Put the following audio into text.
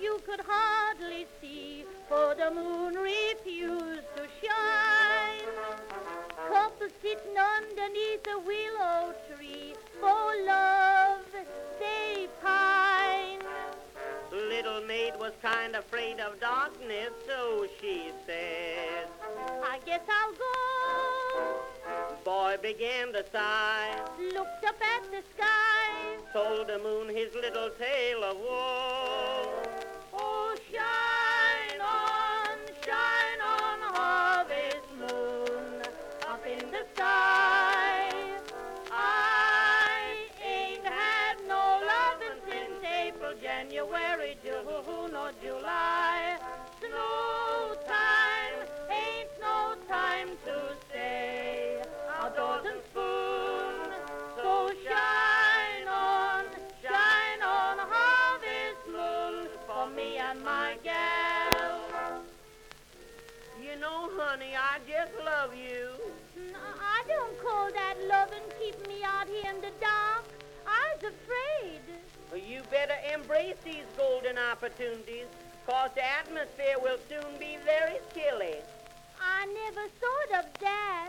you could hardly see, for the moon refused to shine. Couple sitting underneath a willow tree, for love they pine. Little maid was kind of afraid of darkness, so she said, I guess I'll go. Boy began to sigh, Looked up at the sky. told the moon his little tale of woe. Me and my gal. You know, honey, I just love you. N- I don't call that loving keeping me out here in the dark. I's afraid. Well, You better embrace these golden opportunities, cause the atmosphere will soon be very chilly. I never thought of that.